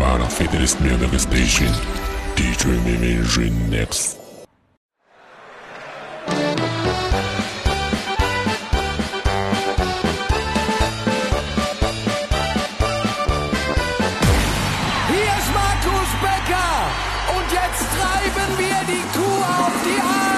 Clara Fidelis Music Station. DJ Mimimim Next. Hier ist Markus Becker und jetzt treiben wir die Kuh auf die Alm.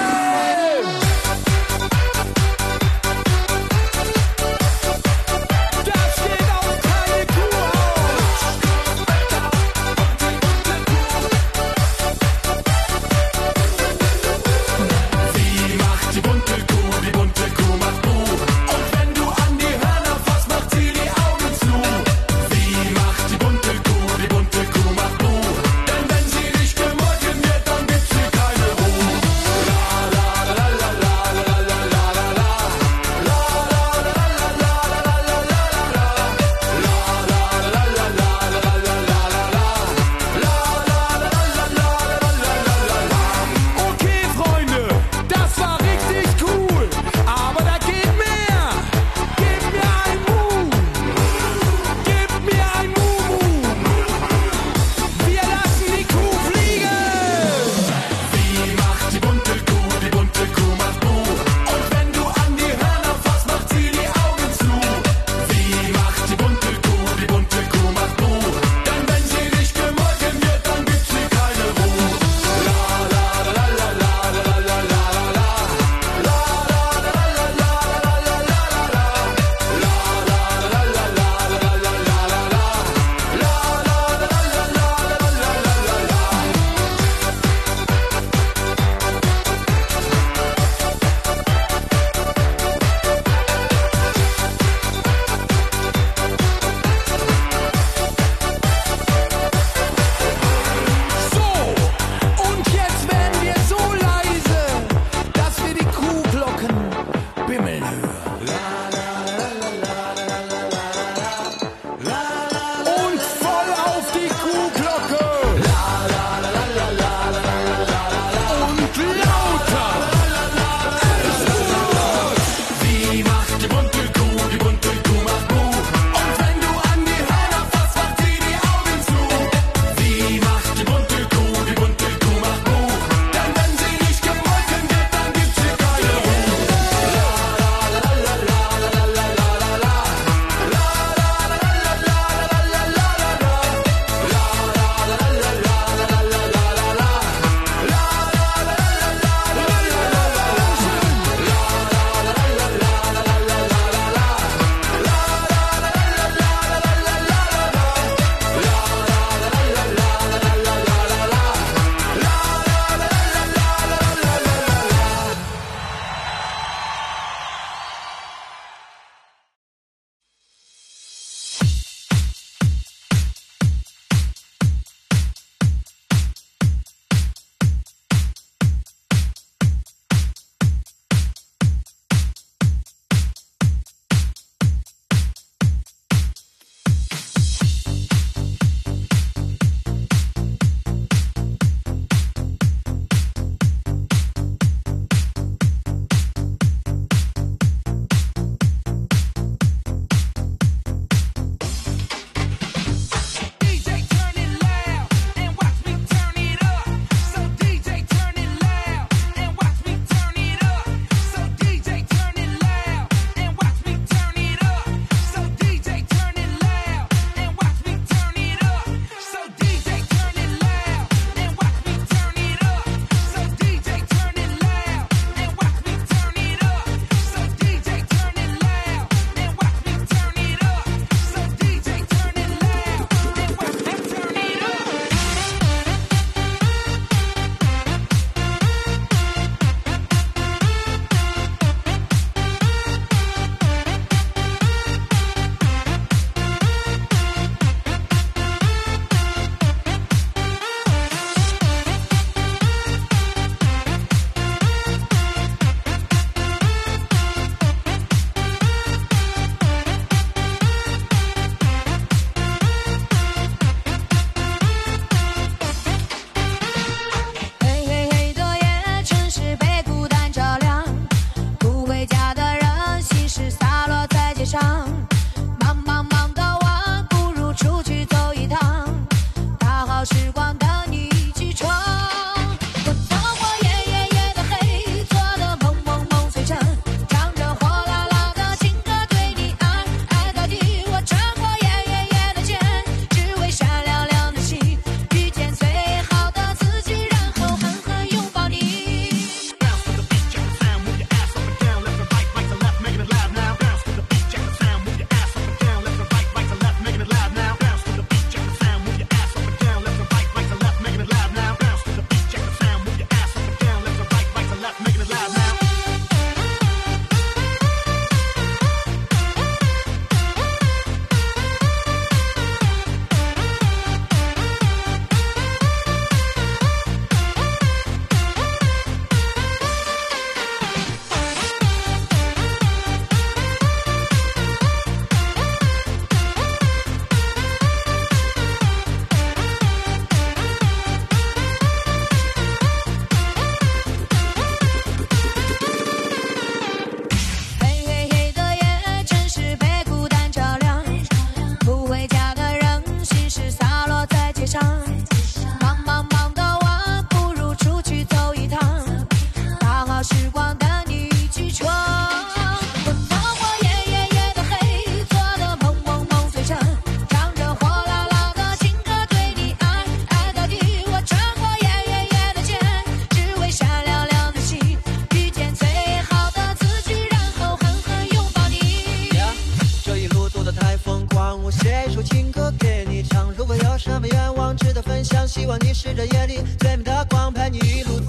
希望你是这夜里最美的光，陪你一路